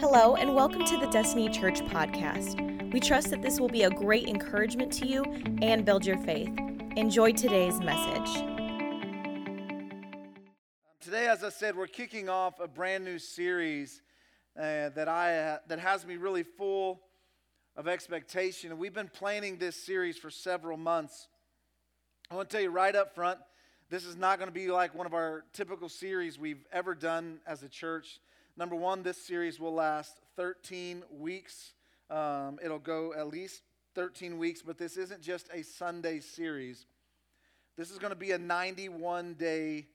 Hello, and welcome to the Destiny Church podcast. We trust that this will be a great encouragement to you and build your faith. Enjoy today's message. Today, as I said, we're kicking off a brand new series uh, that I uh, that has me really full of expectation. We've been planning this series for several months. I want to tell you right up front, this is not going to be like one of our typical series we've ever done as a church. Number one, this series will last 13 weeks. Um, it'll go at least 13 weeks, but this isn't just a Sunday series. This is going to be a 91 day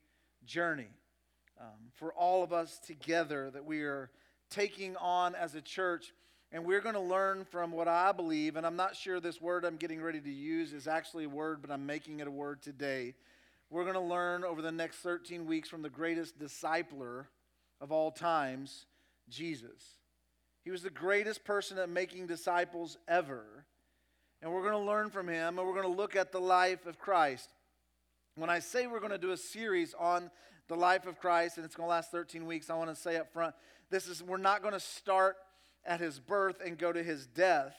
journey um, for all of us together that we are taking on as a church. And we're going to learn from what I believe, and I'm not sure this word I'm getting ready to use is actually a word, but I'm making it a word today. We're going to learn over the next 13 weeks from the greatest discipler of all times, Jesus. He was the greatest person at making disciples ever. And we're going to learn from him and we're going to look at the life of Christ. When I say we're going to do a series on the life of Christ and it's going to last 13 weeks, I want to say up front this is we're not going to start at his birth and go to his death,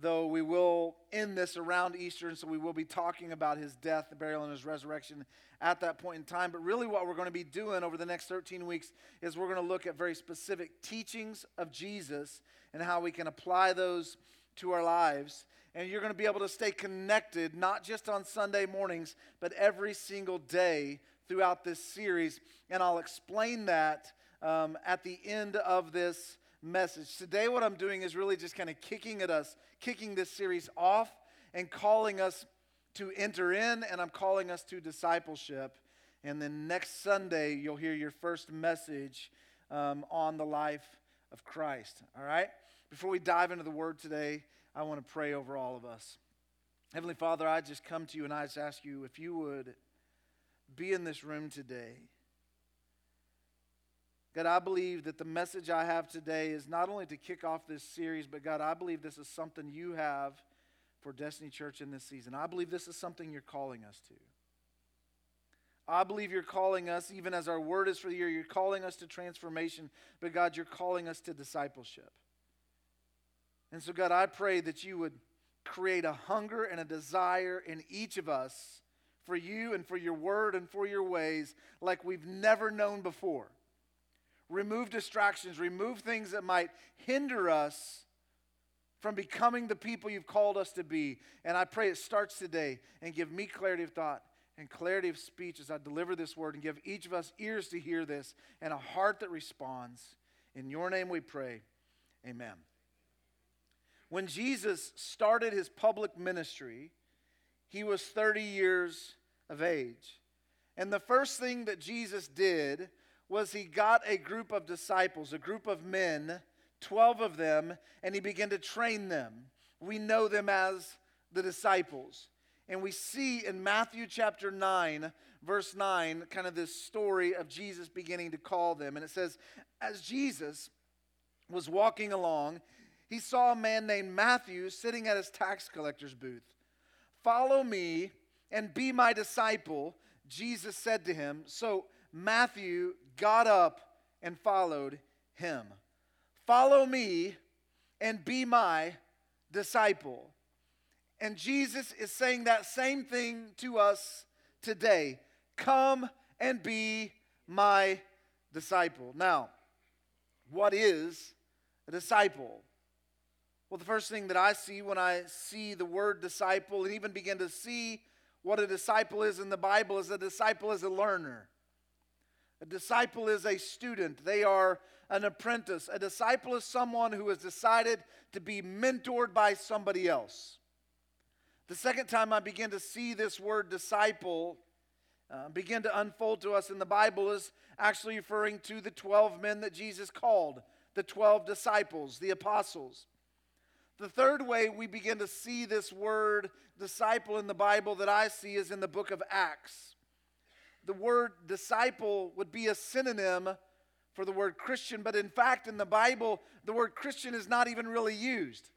though we will end this around Easter, and so we will be talking about his death, the burial, and his resurrection at that point in time. But really, what we're going to be doing over the next 13 weeks is we're going to look at very specific teachings of Jesus and how we can apply those to our lives. And you're going to be able to stay connected, not just on Sunday mornings, but every single day throughout this series. And I'll explain that um, at the end of this message. Today, what I'm doing is really just kind of kicking at us, kicking this series off and calling us to enter in, and I'm calling us to discipleship. And then next Sunday, you'll hear your first message um, on the life of Christ. All right? Before we dive into the word today, I want to pray over all of us. Heavenly Father, I just come to you and I just ask you if you would be in this room today. I believe that the message I have today is not only to kick off this series, but God, I believe this is something you have for Destiny Church in this season. I believe this is something you're calling us to. I believe you're calling us, even as our word is for the year, you're calling us to transformation, but God, you're calling us to discipleship. And so, God, I pray that you would create a hunger and a desire in each of us for you and for your word and for your ways like we've never known before. Remove distractions, remove things that might hinder us from becoming the people you've called us to be. And I pray it starts today and give me clarity of thought and clarity of speech as I deliver this word and give each of us ears to hear this and a heart that responds. In your name we pray. Amen. When Jesus started his public ministry, he was 30 years of age. And the first thing that Jesus did was he got a group of disciples, a group of men 12 of them, and he began to train them. We know them as the disciples. And we see in Matthew chapter 9, verse 9, kind of this story of Jesus beginning to call them. And it says, As Jesus was walking along, he saw a man named Matthew sitting at his tax collector's booth. Follow me and be my disciple, Jesus said to him. So Matthew got up and followed him. Follow me and be my disciple. And Jesus is saying that same thing to us today. Come and be my disciple. Now, what is a disciple? Well, the first thing that I see when I see the word disciple and even begin to see what a disciple is in the Bible is a disciple is a learner. A disciple is a student. They are an apprentice. A disciple is someone who has decided to be mentored by somebody else. The second time I begin to see this word disciple uh, begin to unfold to us in the Bible is actually referring to the 12 men that Jesus called, the 12 disciples, the apostles. The third way we begin to see this word disciple in the Bible that I see is in the book of Acts. The word disciple would be a synonym for the word Christian, but in fact, in the Bible, the word Christian is not even really used.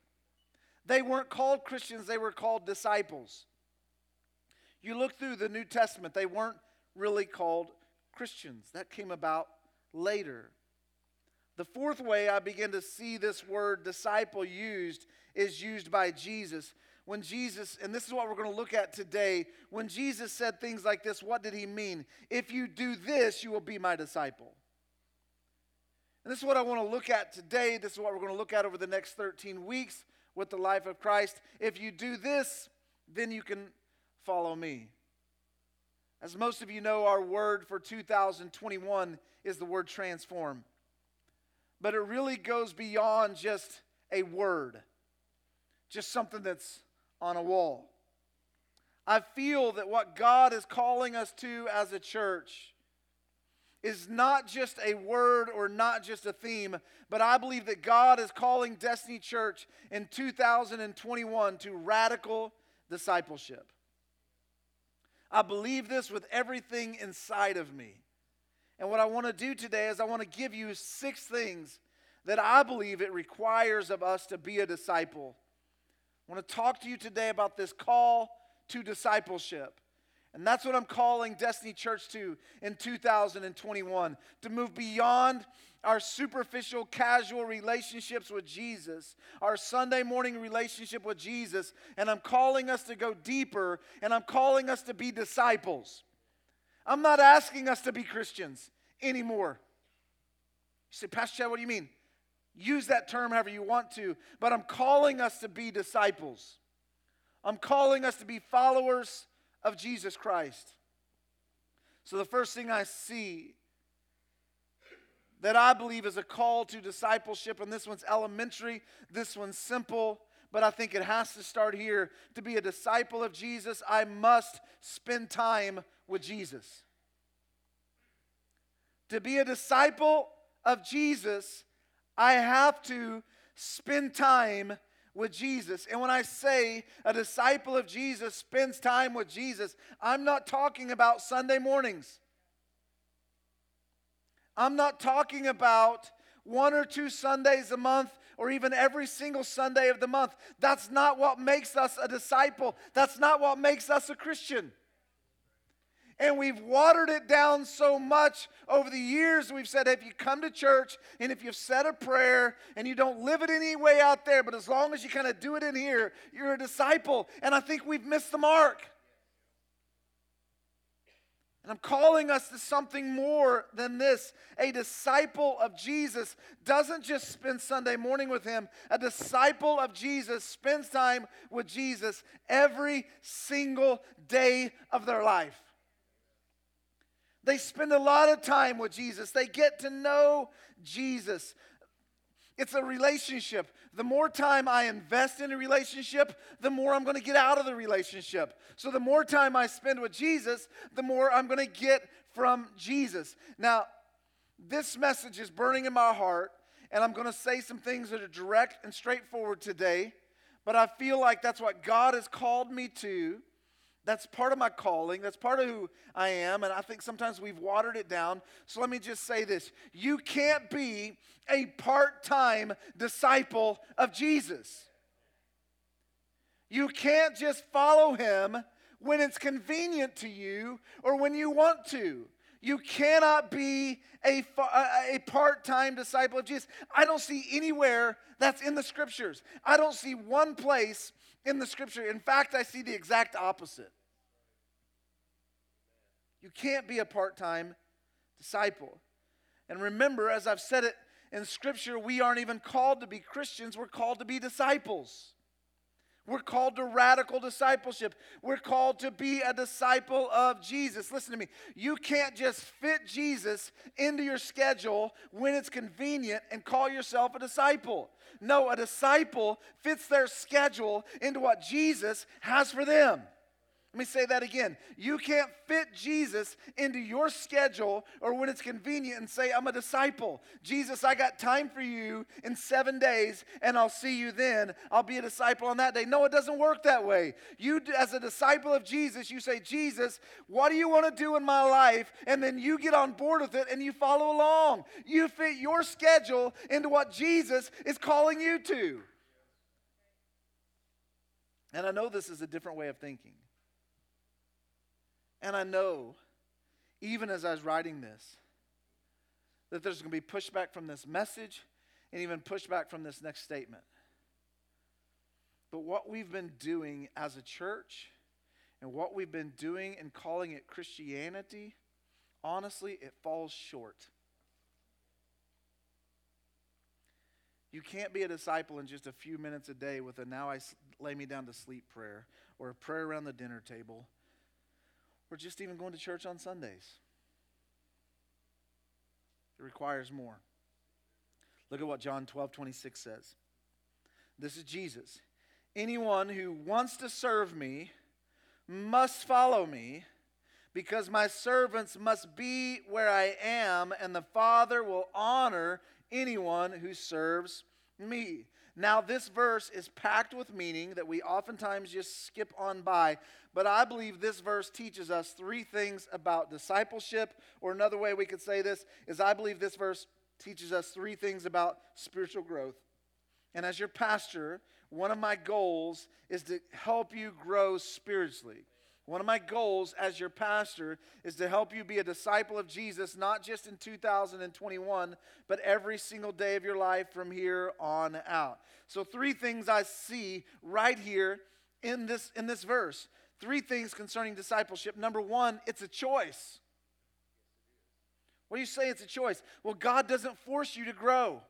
They weren't called Christians, they were called disciples. You look through the New Testament, they weren't really called Christians. That came about later. The fourth way I begin to see this word disciple used is used by Jesus. When Jesus, and this is what we're going to look at today, when Jesus said things like this, what did he mean? If you do this, you will be my disciple. And this is what I want to look at today. This is what we're going to look at over the next 13 weeks with the life of Christ. If you do this, then you can follow me. As most of you know, our word for 2021 is the word transform. But it really goes beyond just a word, just something that's on a wall. I feel that what God is calling us to as a church is not just a word or not just a theme, but I believe that God is calling Destiny Church in 2021 to radical discipleship. I believe this with everything inside of me. And what I want to do today is I want to give you six things that I believe it requires of us to be a disciple. I want to talk to you today about this call to discipleship. And that's what I'm calling Destiny Church to in 2021 to move beyond our superficial, casual relationships with Jesus, our Sunday morning relationship with Jesus, and I'm calling us to go deeper and I'm calling us to be disciples. I'm not asking us to be Christians anymore. You say, Pastor Chad, what do you mean? Use that term however you want to, but I'm calling us to be disciples. I'm calling us to be followers of Jesus Christ. So, the first thing I see that I believe is a call to discipleship, and this one's elementary, this one's simple, but I think it has to start here. To be a disciple of Jesus, I must spend time with Jesus. To be a disciple of Jesus, I have to spend time with Jesus. And when I say a disciple of Jesus spends time with Jesus, I'm not talking about Sunday mornings. I'm not talking about one or two Sundays a month or even every single Sunday of the month. That's not what makes us a disciple. That's not what makes us a Christian. And we've watered it down so much over the years. We've said if you come to church and if you've said a prayer and you don't live it any way out there, but as long as you kind of do it in here, you're a disciple. And I think we've missed the mark. And I'm calling us to something more than this. A disciple of Jesus doesn't just spend Sunday morning with him, a disciple of Jesus spends time with Jesus every single day of their life. They spend a lot of time with Jesus, they get to know Jesus. It's a relationship. The more time I invest in a relationship, the more I'm going to get out of the relationship. So, the more time I spend with Jesus, the more I'm going to get from Jesus. Now, this message is burning in my heart, and I'm going to say some things that are direct and straightforward today, but I feel like that's what God has called me to. That's part of my calling. That's part of who I am. And I think sometimes we've watered it down. So let me just say this you can't be a part time disciple of Jesus. You can't just follow him when it's convenient to you or when you want to. You cannot be a, a part time disciple of Jesus. I don't see anywhere that's in the scriptures. I don't see one place in the scripture. In fact, I see the exact opposite. You can't be a part time disciple. And remember, as I've said it in Scripture, we aren't even called to be Christians, we're called to be disciples. We're called to radical discipleship. We're called to be a disciple of Jesus. Listen to me. You can't just fit Jesus into your schedule when it's convenient and call yourself a disciple. No, a disciple fits their schedule into what Jesus has for them. Let me say that again. You can't fit Jesus into your schedule or when it's convenient and say, I'm a disciple. Jesus, I got time for you in seven days and I'll see you then. I'll be a disciple on that day. No, it doesn't work that way. You, as a disciple of Jesus, you say, Jesus, what do you want to do in my life? And then you get on board with it and you follow along. You fit your schedule into what Jesus is calling you to. And I know this is a different way of thinking. And I know, even as I was writing this, that there's going to be pushback from this message and even pushback from this next statement. But what we've been doing as a church and what we've been doing and calling it Christianity, honestly, it falls short. You can't be a disciple in just a few minutes a day with a now I lay me down to sleep prayer or a prayer around the dinner table or just even going to church on Sundays. It requires more. Look at what John 12 26 says. This is Jesus. Anyone who wants to serve me must follow me, because my servants must be where I am, and the Father will honor anyone who serves me. Now, this verse is packed with meaning that we oftentimes just skip on by, but I believe this verse teaches us three things about discipleship, or another way we could say this is I believe this verse teaches us three things about spiritual growth. And as your pastor, one of my goals is to help you grow spiritually. One of my goals as your pastor is to help you be a disciple of Jesus, not just in 2021, but every single day of your life from here on out. So, three things I see right here in this, in this verse. Three things concerning discipleship. Number one, it's a choice. What do you say it's a choice? Well, God doesn't force you to grow.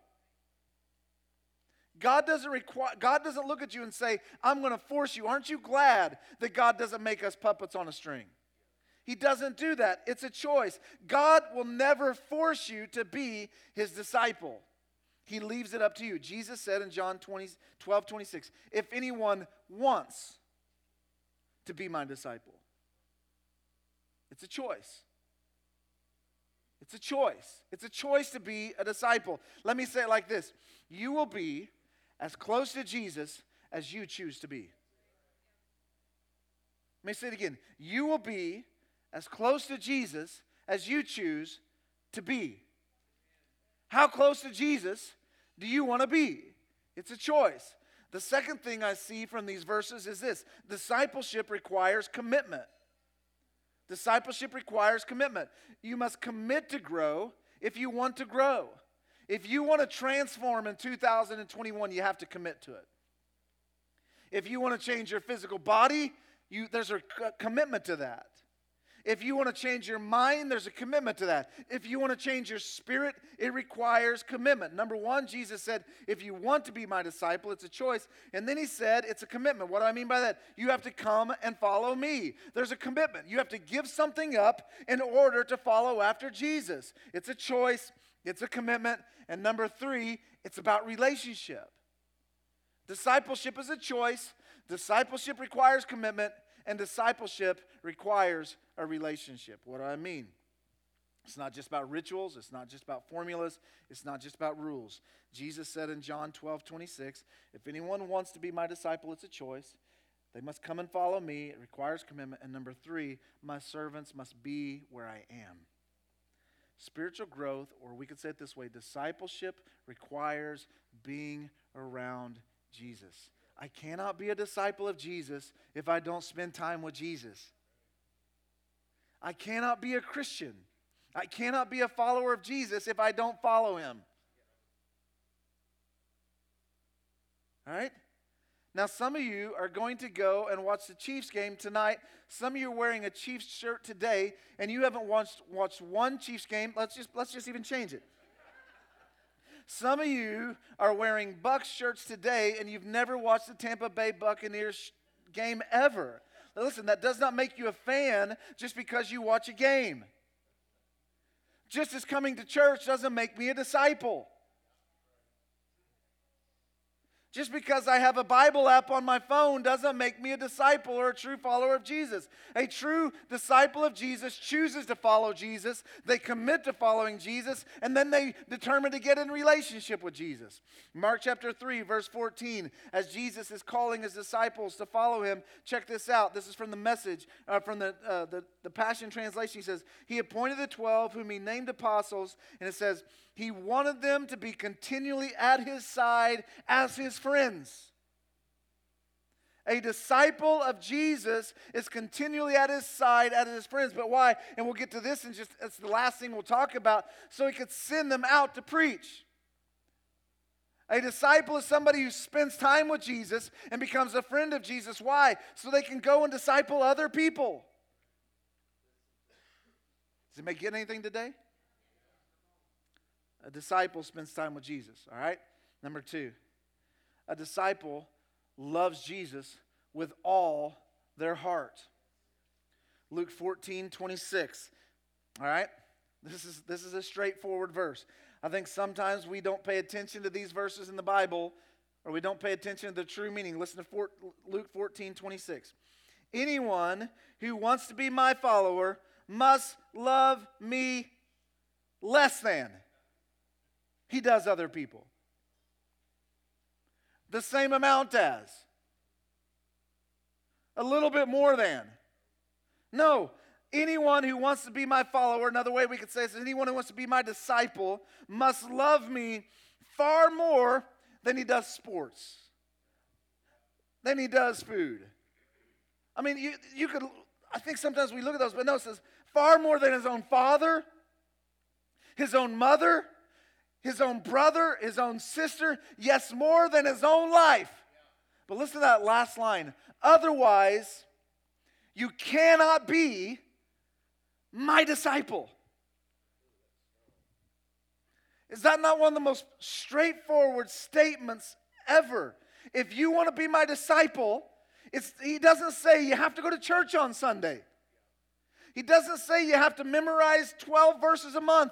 God doesn't require God doesn't look at you and say, "I'm going to force you." Aren't you glad that God doesn't make us puppets on a string? He doesn't do that. It's a choice. God will never force you to be his disciple. He leaves it up to you. Jesus said in John 20, 12, 26, if anyone wants to be my disciple, it's a choice. It's a choice. It's a choice to be a disciple. Let me say it like this You will be as close to Jesus as you choose to be. Let me say it again. You will be as close to Jesus as you choose to be. How close to Jesus do you want to be? It's a choice. The second thing I see from these verses is this discipleship requires commitment. Discipleship requires commitment. You must commit to grow if you want to grow. If you want to transform in 2021, you have to commit to it. If you want to change your physical body, you, there's a commitment to that. If you want to change your mind, there's a commitment to that. If you want to change your spirit, it requires commitment. Number one, Jesus said, if you want to be my disciple, it's a choice. And then he said, it's a commitment. What do I mean by that? You have to come and follow me. There's a commitment. You have to give something up in order to follow after Jesus. It's a choice, it's a commitment. And number three, it's about relationship. Discipleship is a choice, discipleship requires commitment, and discipleship requires a relationship. What do I mean? It's not just about rituals, it's not just about formulas, it's not just about rules. Jesus said in John 12, 26, if anyone wants to be my disciple, it's a choice. They must come and follow me. It requires commitment. And number three, my servants must be where I am. Spiritual growth, or we could say it this way discipleship requires being around Jesus. I cannot be a disciple of Jesus if I don't spend time with Jesus. I cannot be a Christian. I cannot be a follower of Jesus if I don't follow him. All right? Now, some of you are going to go and watch the Chiefs game tonight. Some of you are wearing a Chiefs shirt today, and you haven't watched, watched one Chiefs game. Let's just, let's just even change it. Some of you are wearing Bucs shirts today, and you've never watched the Tampa Bay Buccaneers game ever. Listen, that does not make you a fan just because you watch a game. Just as coming to church doesn't make me a disciple. Just because I have a Bible app on my phone doesn't make me a disciple or a true follower of Jesus. A true disciple of Jesus chooses to follow Jesus, they commit to following Jesus, and then they determine to get in relationship with Jesus. Mark chapter 3, verse 14, as Jesus is calling his disciples to follow him, check this out. This is from the message, uh, from the, uh, the, the Passion Translation. He says, He appointed the 12, whom he named apostles, and it says, he wanted them to be continually at his side as his friends. A disciple of Jesus is continually at his side, at his friends. But why? And we'll get to this and just that's the last thing we'll talk about. So he could send them out to preach. A disciple is somebody who spends time with Jesus and becomes a friend of Jesus. Why? So they can go and disciple other people. Does it make get anything today? A disciple spends time with Jesus, all right? Number two, a disciple loves Jesus with all their heart. Luke 14, 26. All right? This is, this is a straightforward verse. I think sometimes we don't pay attention to these verses in the Bible or we don't pay attention to the true meaning. Listen to four, Luke 14, 26. Anyone who wants to be my follower must love me less than he does other people. The same amount as. A little bit more than. No, anyone who wants to be my follower, another way we could say this, anyone who wants to be my disciple must love me far more than he does sports, than he does food. I mean, you, you could, I think sometimes we look at those, but no, it says far more than his own father, his own mother, his own brother, his own sister, yes, more than his own life. But listen to that last line. Otherwise, you cannot be my disciple. Is that not one of the most straightforward statements ever? If you want to be my disciple, he doesn't say you have to go to church on Sunday. He doesn't say you have to memorize 12 verses a month.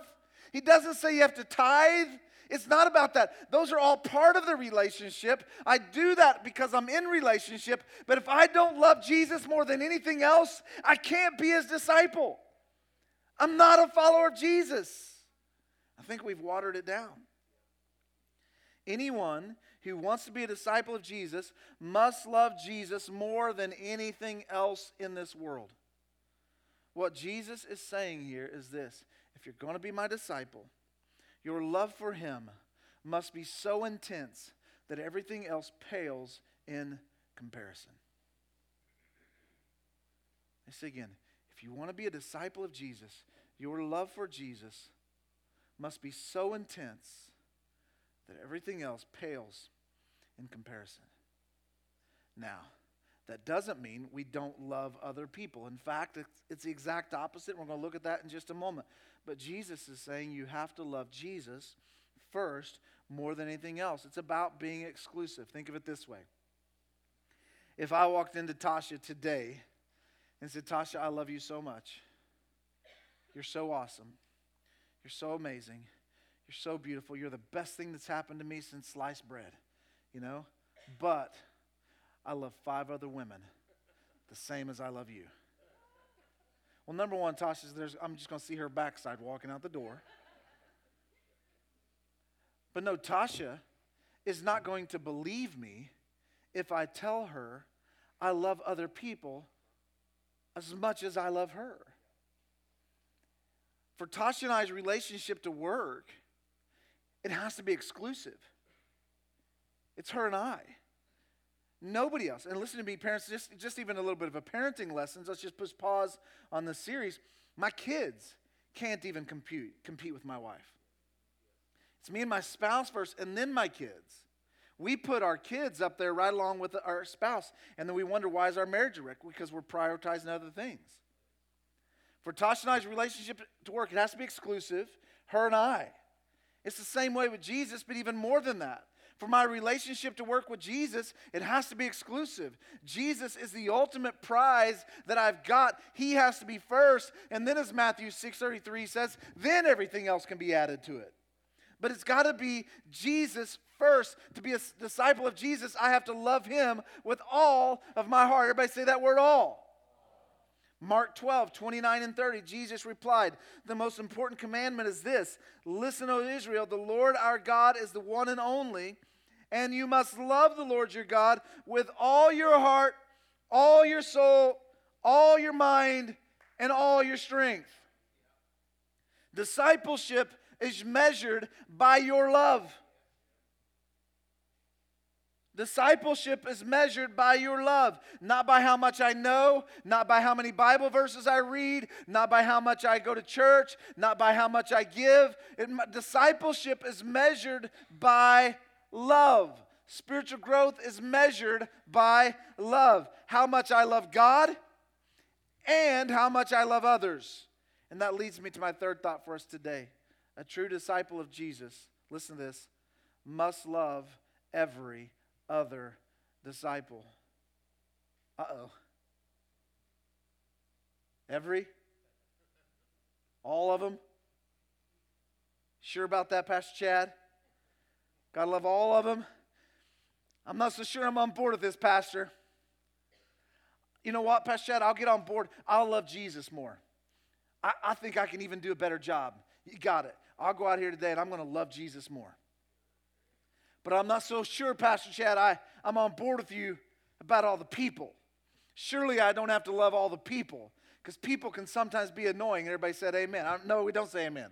He doesn't say you have to tithe. It's not about that. Those are all part of the relationship. I do that because I'm in relationship. But if I don't love Jesus more than anything else, I can't be his disciple. I'm not a follower of Jesus. I think we've watered it down. Anyone who wants to be a disciple of Jesus must love Jesus more than anything else in this world. What Jesus is saying here is this if you're going to be my disciple, your love for him must be so intense that everything else pales in comparison. I say again, if you want to be a disciple of Jesus, your love for Jesus must be so intense that everything else pales in comparison. Now, that doesn't mean we don't love other people. In fact, it's, it's the exact opposite. We're going to look at that in just a moment. But Jesus is saying you have to love Jesus first more than anything else. It's about being exclusive. Think of it this way. If I walked into Tasha today and said, Tasha, I love you so much. You're so awesome. You're so amazing. You're so beautiful. You're the best thing that's happened to me since sliced bread, you know? But I love five other women the same as I love you. Well, number one, Tasha's there's I'm just gonna see her backside walking out the door. But no, Tasha is not going to believe me if I tell her I love other people as much as I love her for Tasha and I's relationship to work, it has to be exclusive. It's her and I. Nobody else. And listen to me, parents, just, just even a little bit of a parenting lesson. Let's just push pause on the series. My kids can't even compete, compete with my wife. It's me and my spouse first, and then my kids. We put our kids up there right along with our spouse, and then we wonder why is our marriage a wreck? Because we're prioritizing other things. For Tasha and I's relationship to work, it has to be exclusive, her and I. It's the same way with Jesus, but even more than that. For my relationship to work with Jesus, it has to be exclusive. Jesus is the ultimate prize that I've got. He has to be first. And then as Matthew 6:33 says, then everything else can be added to it. But it's got to be Jesus first. To be a disciple of Jesus, I have to love him with all of my heart. Everybody say that word all. Mark 12, 29 and 30, Jesus replied, The most important commandment is this Listen, O Israel, the Lord our God is the one and only, and you must love the Lord your God with all your heart, all your soul, all your mind, and all your strength. Discipleship is measured by your love. Discipleship is measured by your love, not by how much I know, not by how many Bible verses I read, not by how much I go to church, not by how much I give. It, discipleship is measured by love. Spiritual growth is measured by love. How much I love God and how much I love others. And that leads me to my third thought for us today. A true disciple of Jesus, listen to this, must love every other disciple. Uh oh. Every? All of them? Sure about that, Pastor Chad? Gotta love all of them? I'm not so sure I'm on board with this, Pastor. You know what, Pastor Chad? I'll get on board. I'll love Jesus more. I, I think I can even do a better job. You got it. I'll go out here today and I'm to love Jesus more. But I'm not so sure, Pastor Chad, I, I'm on board with you about all the people. Surely I don't have to love all the people because people can sometimes be annoying. Everybody said amen. I, no, we don't say amen.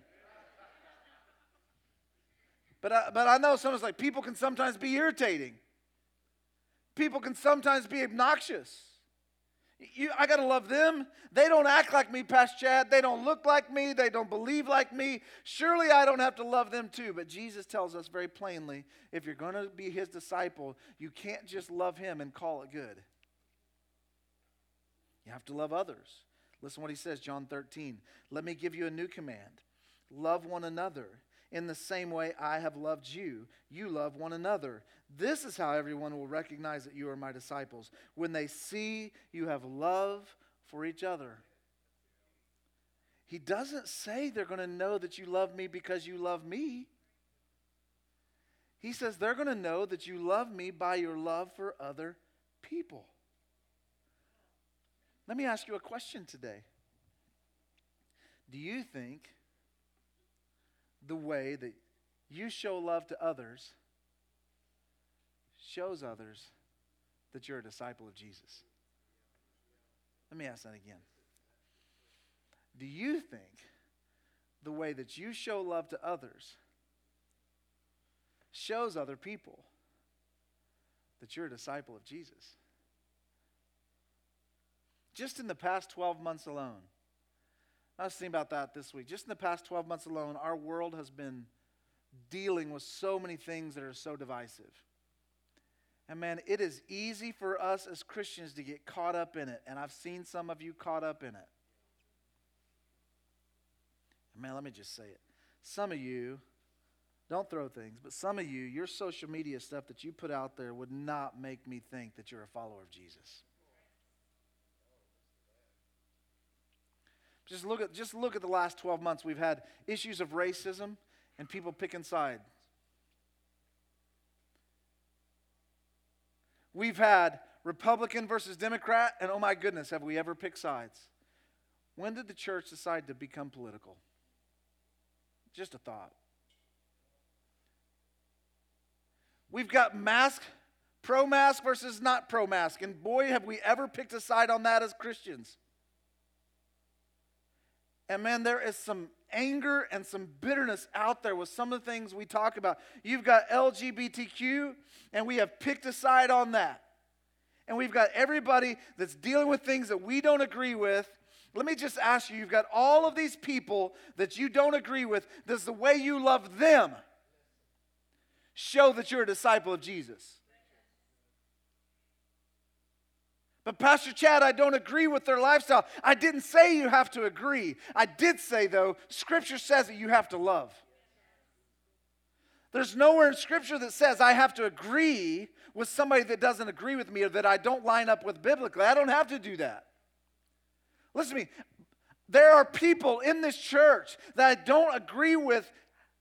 But I, but I know sometimes like people can sometimes be irritating. People can sometimes be obnoxious. You, I got to love them. They don't act like me, Pastor Chad. They don't look like me. They don't believe like me. Surely I don't have to love them too. But Jesus tells us very plainly if you're going to be his disciple, you can't just love him and call it good. You have to love others. Listen what he says, John 13. Let me give you a new command love one another. In the same way I have loved you, you love one another. This is how everyone will recognize that you are my disciples when they see you have love for each other. He doesn't say they're going to know that you love me because you love me. He says they're going to know that you love me by your love for other people. Let me ask you a question today. Do you think the way that you show love to others shows others that you're a disciple of Jesus. Let me ask that again. Do you think the way that you show love to others shows other people that you're a disciple of Jesus? Just in the past 12 months alone, I was thinking about that this week. Just in the past 12 months alone, our world has been dealing with so many things that are so divisive. And man, it is easy for us as Christians to get caught up in it. And I've seen some of you caught up in it. And man, let me just say it. Some of you, don't throw things, but some of you, your social media stuff that you put out there would not make me think that you're a follower of Jesus. Just look at, just look at the last 12 months. We've had issues of racism and people picking sides. We've had Republican versus Democrat, and oh my goodness, have we ever picked sides? When did the church decide to become political? Just a thought. We've got mask, pro mask versus not pro mask, and boy, have we ever picked a side on that as Christians. And man, there is some anger and some bitterness out there with some of the things we talk about. You've got LGBTQ, and we have picked a side on that. And we've got everybody that's dealing with things that we don't agree with. Let me just ask you you've got all of these people that you don't agree with. Does the way you love them show that you're a disciple of Jesus? But, Pastor Chad, I don't agree with their lifestyle. I didn't say you have to agree. I did say, though, Scripture says that you have to love. There's nowhere in Scripture that says I have to agree with somebody that doesn't agree with me or that I don't line up with biblically. I don't have to do that. Listen to me. There are people in this church that I don't agree with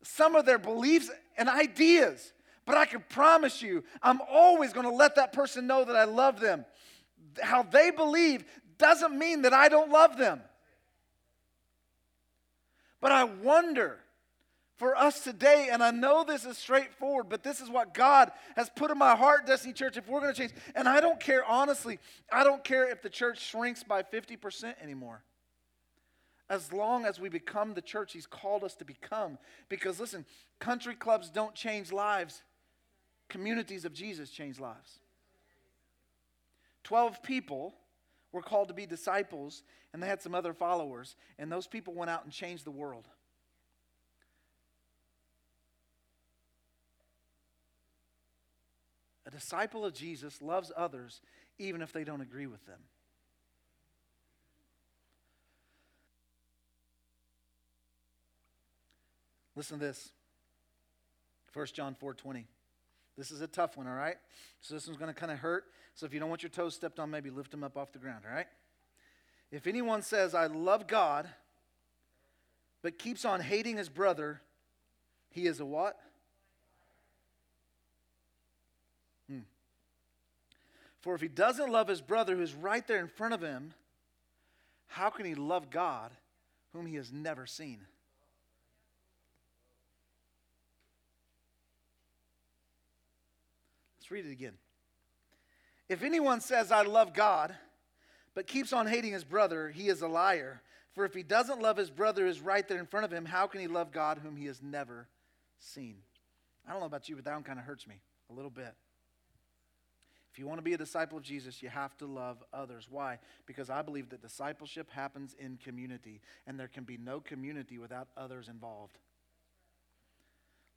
some of their beliefs and ideas, but I can promise you, I'm always going to let that person know that I love them how they believe doesn't mean that I don't love them. But I wonder for us today, and I know this is straightforward, but this is what God has put in my heart, Destiny Church, if we're going to change. And I don't care, honestly, I don't care if the church shrinks by 50% anymore. As long as we become the church He's called us to become. Because listen, country clubs don't change lives, communities of Jesus change lives. 12 people were called to be disciples, and they had some other followers, and those people went out and changed the world. A disciple of Jesus loves others even if they don't agree with them. Listen to this. 1 John 4:20. This is a tough one, all right? So this one's going to kind of hurt. So if you don't want your toes stepped on, maybe lift them up off the ground, all right? If anyone says, I love God, but keeps on hating his brother, he is a what? Hmm. For if he doesn't love his brother who is right there in front of him, how can he love God whom he has never seen? Read it again. If anyone says, I love God, but keeps on hating his brother, he is a liar. For if he doesn't love his brother who is right there in front of him, how can he love God whom he has never seen? I don't know about you, but that one kind of hurts me a little bit. If you want to be a disciple of Jesus, you have to love others. Why? Because I believe that discipleship happens in community, and there can be no community without others involved.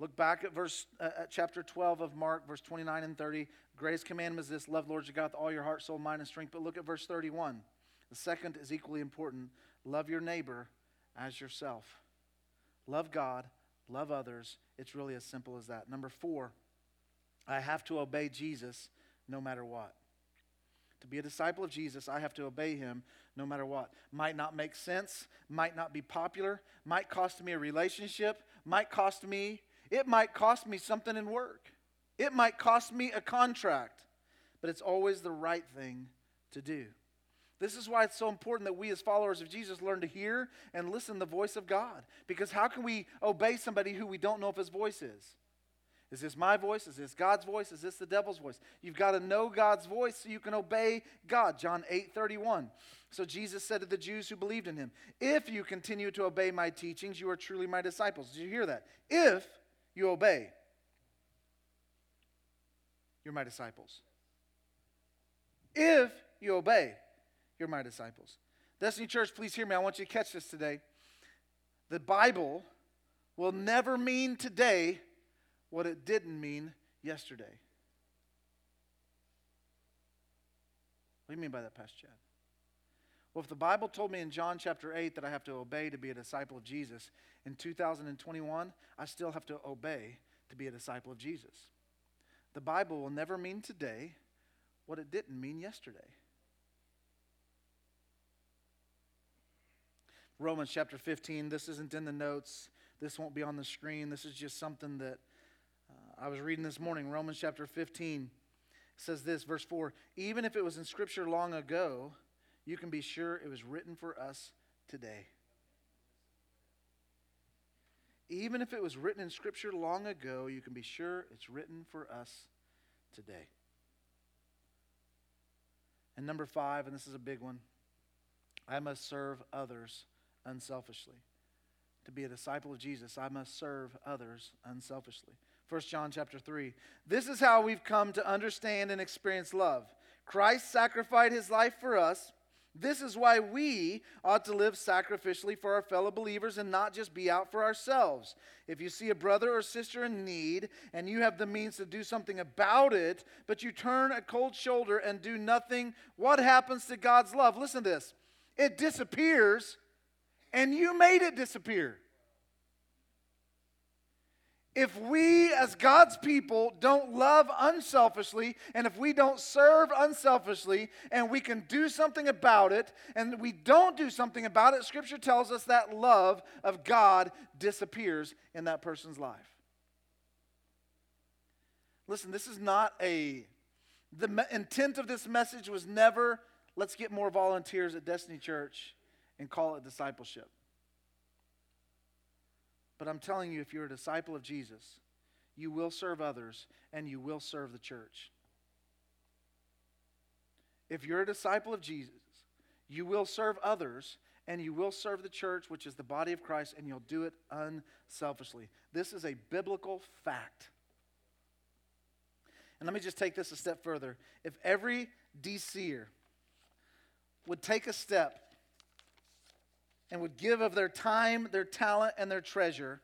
Look back at verse uh, at chapter 12 of Mark, verse 29 and 30. Greatest commandment is this love Lord your God with all your heart, soul, mind, and strength. But look at verse 31. The second is equally important love your neighbor as yourself. Love God, love others. It's really as simple as that. Number four, I have to obey Jesus no matter what. To be a disciple of Jesus, I have to obey him no matter what. Might not make sense, might not be popular, might cost me a relationship, might cost me it might cost me something in work, it might cost me a contract, but it's always the right thing to do. This is why it's so important that we, as followers of Jesus, learn to hear and listen the voice of God. Because how can we obey somebody who we don't know if his voice is? Is this my voice? Is this God's voice? Is this the devil's voice? You've got to know God's voice so you can obey God. John 8 31. So Jesus said to the Jews who believed in him, If you continue to obey my teachings, you are truly my disciples. Did you hear that? If you obey, you're my disciples. If you obey, you're my disciples. Destiny Church, please hear me. I want you to catch this today. The Bible will never mean today what it didn't mean yesterday. What do you mean by that, Pastor Chad? Well, if the Bible told me in John chapter 8 that I have to obey to be a disciple of Jesus, in 2021, I still have to obey to be a disciple of Jesus. The Bible will never mean today what it didn't mean yesterday. Romans chapter 15, this isn't in the notes. This won't be on the screen. This is just something that uh, I was reading this morning. Romans chapter 15 says this, verse 4 Even if it was in Scripture long ago, you can be sure it was written for us today. Even if it was written in Scripture long ago, you can be sure it's written for us today. And number five, and this is a big one I must serve others unselfishly. To be a disciple of Jesus, I must serve others unselfishly. 1 John chapter 3. This is how we've come to understand and experience love. Christ sacrificed his life for us this is why we ought to live sacrificially for our fellow believers and not just be out for ourselves. If you see a brother or sister in need and you have the means to do something about it, but you turn a cold shoulder and do nothing, what happens to God's love? Listen to this it disappears, and you made it disappear. If we, as God's people, don't love unselfishly, and if we don't serve unselfishly, and we can do something about it, and we don't do something about it, Scripture tells us that love of God disappears in that person's life. Listen, this is not a, the me- intent of this message was never, let's get more volunteers at Destiny Church and call it discipleship. But I'm telling you, if you're a disciple of Jesus, you will serve others and you will serve the church. If you're a disciple of Jesus, you will serve others and you will serve the church, which is the body of Christ, and you'll do it unselfishly. This is a biblical fact. And let me just take this a step further. If every DCer would take a step and would give of their time, their talent, and their treasure,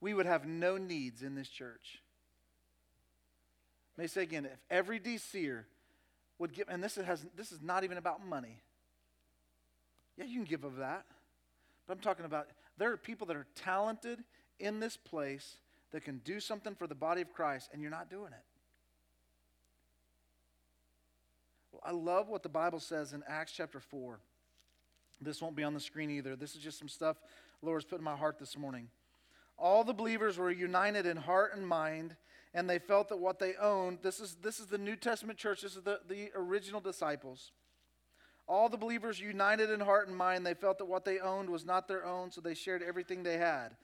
we would have no needs in this church. Me say again if every DCer would give, and this, has, this is not even about money. Yeah, you can give of that. But I'm talking about there are people that are talented in this place that can do something for the body of Christ, and you're not doing it. Well, I love what the Bible says in Acts chapter 4. This won't be on the screen either. This is just some stuff the Lord's put in my heart this morning. All the believers were united in heart and mind, and they felt that what they owned, this is, this is the New Testament church, this is the, the original disciples. All the believers united in heart and mind, they felt that what they owned was not their own, so they shared everything they had.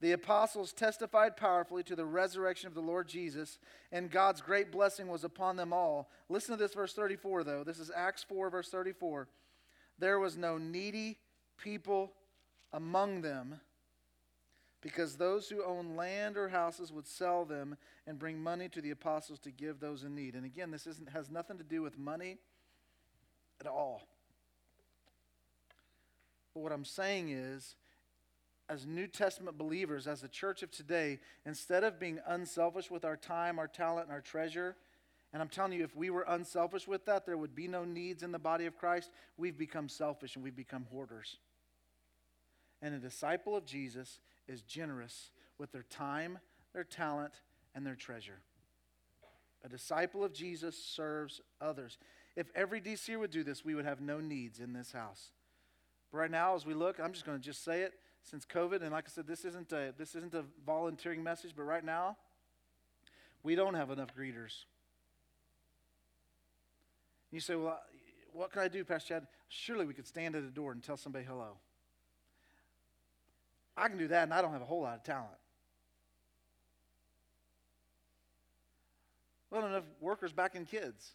The apostles testified powerfully to the resurrection of the Lord Jesus, and God's great blessing was upon them all. Listen to this, verse 34, though. This is Acts 4, verse 34. There was no needy people among them, because those who own land or houses would sell them and bring money to the apostles to give those in need. And again, this isn't, has nothing to do with money at all. But what I'm saying is, as New Testament believers, as the church of today, instead of being unselfish with our time, our talent, and our treasure, and I'm telling you, if we were unselfish with that, there would be no needs in the body of Christ. We've become selfish and we've become hoarders. And a disciple of Jesus is generous with their time, their talent, and their treasure. A disciple of Jesus serves others. If every DC would do this, we would have no needs in this house. But right now, as we look, I'm just going to just say it since COVID, and like I said, this isn't a, this isn't a volunteering message, but right now, we don't have enough greeters. You say, well, what can I do, Pastor Chad? Surely we could stand at a door and tell somebody hello. I can do that, and I don't have a whole lot of talent. We don't have enough workers back in kids.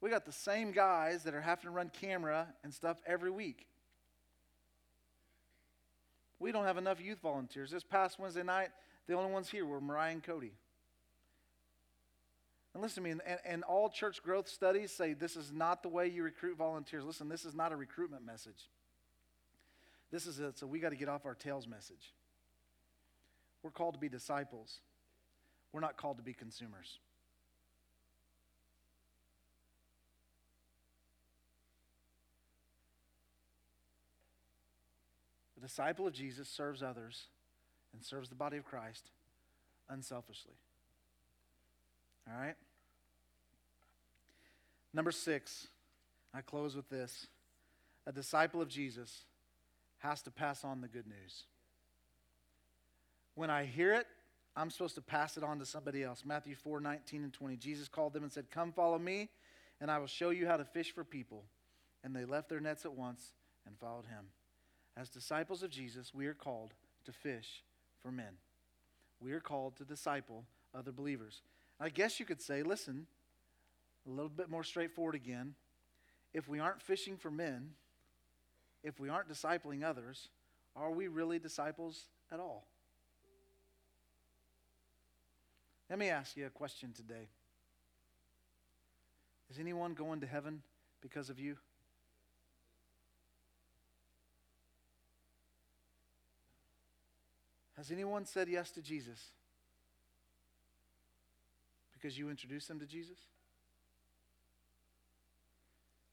We got the same guys that are having to run camera and stuff every week. We don't have enough youth volunteers. This past Wednesday night, the only ones here were Mariah and Cody. And listen to me, and, and, all church growth studies say this is not the way you recruit volunteers. Listen, this is not a recruitment message. This is a, so we got to get off our tails message. We're called to be disciples. We're not called to be consumers. The disciple of Jesus serves others and serves the body of Christ unselfishly. All right? Number six, I close with this. A disciple of Jesus has to pass on the good news. When I hear it, I'm supposed to pass it on to somebody else. Matthew 4 19 and 20. Jesus called them and said, Come follow me, and I will show you how to fish for people. And they left their nets at once and followed him. As disciples of Jesus, we are called to fish for men. We are called to disciple other believers. I guess you could say, listen, a little bit more straightforward again. If we aren't fishing for men, if we aren't discipling others, are we really disciples at all? Let me ask you a question today. Is anyone going to heaven because of you? Has anyone said yes to Jesus? Because you introduced them to Jesus?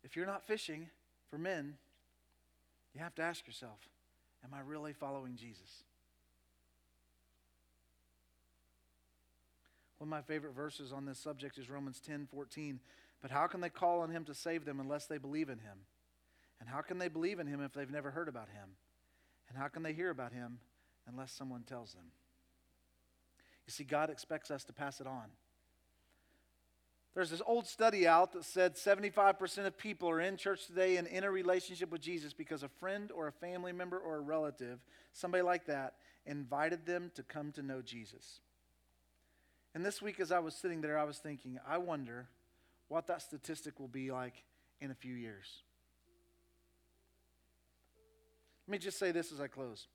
If you're not fishing for men, you have to ask yourself Am I really following Jesus? One of my favorite verses on this subject is Romans 10 14. But how can they call on him to save them unless they believe in him? And how can they believe in him if they've never heard about him? And how can they hear about him unless someone tells them. You see, God expects us to pass it on. There's this old study out that said 75% of people are in church today and in a relationship with Jesus because a friend or a family member or a relative, somebody like that, invited them to come to know Jesus. And this week, as I was sitting there, I was thinking, I wonder what that statistic will be like in a few years. Let me just say this as I close.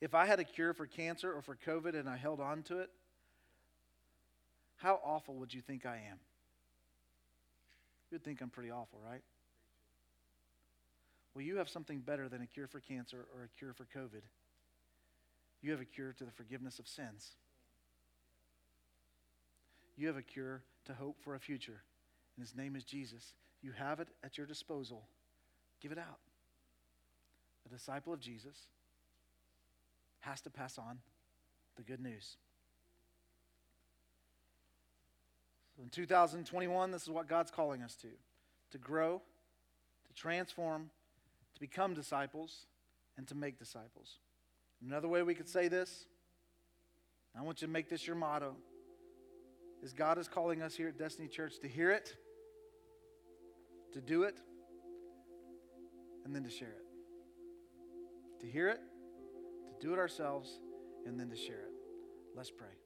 If I had a cure for cancer or for COVID and I held on to it, how awful would you think I am? You'd think I'm pretty awful, right? Well, you have something better than a cure for cancer or a cure for COVID. You have a cure to the forgiveness of sins. You have a cure to hope for a future, and his name is Jesus. You have it at your disposal. Give it out. A disciple of Jesus has to pass on the good news. So in 2021, this is what God's calling us to to grow, to transform, to become disciples, and to make disciples. Another way we could say this, I want you to make this your motto, is God is calling us here at Destiny Church to hear it, to do it, and then to share it. To hear it, to do it ourselves, and then to share it. Let's pray.